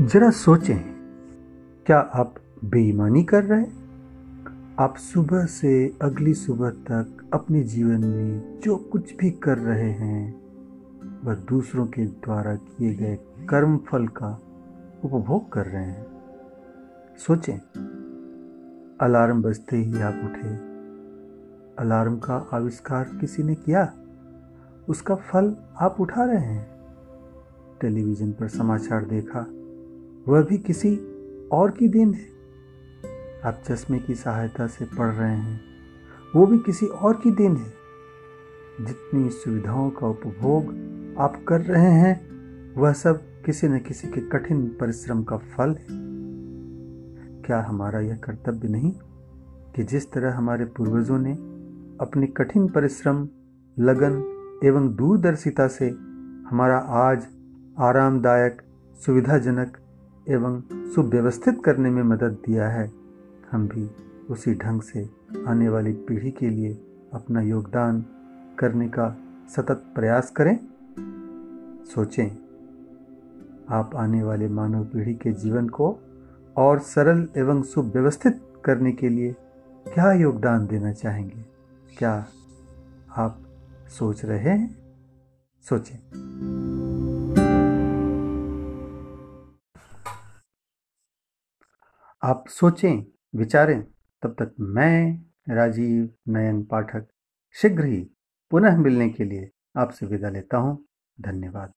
जरा सोचें, क्या आप बेईमानी कर रहे हैं? आप सुबह से अगली सुबह तक अपने जीवन में जो कुछ भी कर रहे हैं, वह दूसरों के द्वारा किए गए कर्म फल का उपभोग कर रहे हैं। सोचें, अलार्म बजते ही आप उठे। अलार्म का आविष्कार किसी ने किया? उसका फल आप उठा रहे हैं। टेलीविज़न पर समाचार देखा। वह भी किसी और की देन है। आप चश्मे की सहायता से पढ़ रहे हैं, वो भी किसी और की देन है। जितनी सुविधाओं का उपभोग आप कर रहे हैं, वह सब किसी न किसी के कठिन परिश्रम का फल है। क्या हमारा यह कर्तव्य नहीं कि जिस तरह हमारे पूर्वजों ने अपने कठिन परिश्रम, लगन एवं दूरदर्शिता से हमारा आज आरामदायक, सुविधाजनक एवं सुव्यवस्थित करने में मदद दिया है। हम भी उसी ढंग से आने वाली पीढ़ी के लिए अपना योगदान करने का सतत प्रयास करें। सोचें, आप आने वाले मानव पीढ़ी के जीवन को और सरल एवं सुव्यवस्थित करने के लिए क्या योगदान देना चाहेंगे? क्या आप सोच रहे हैं? सोचें। आप सोचें, विचारें, तब तक मैं, राजीव नयन पाठक, शीघ्र ही पुनः मिलने के लिए आपसे विदा लेता हूँ। धन्यवाद।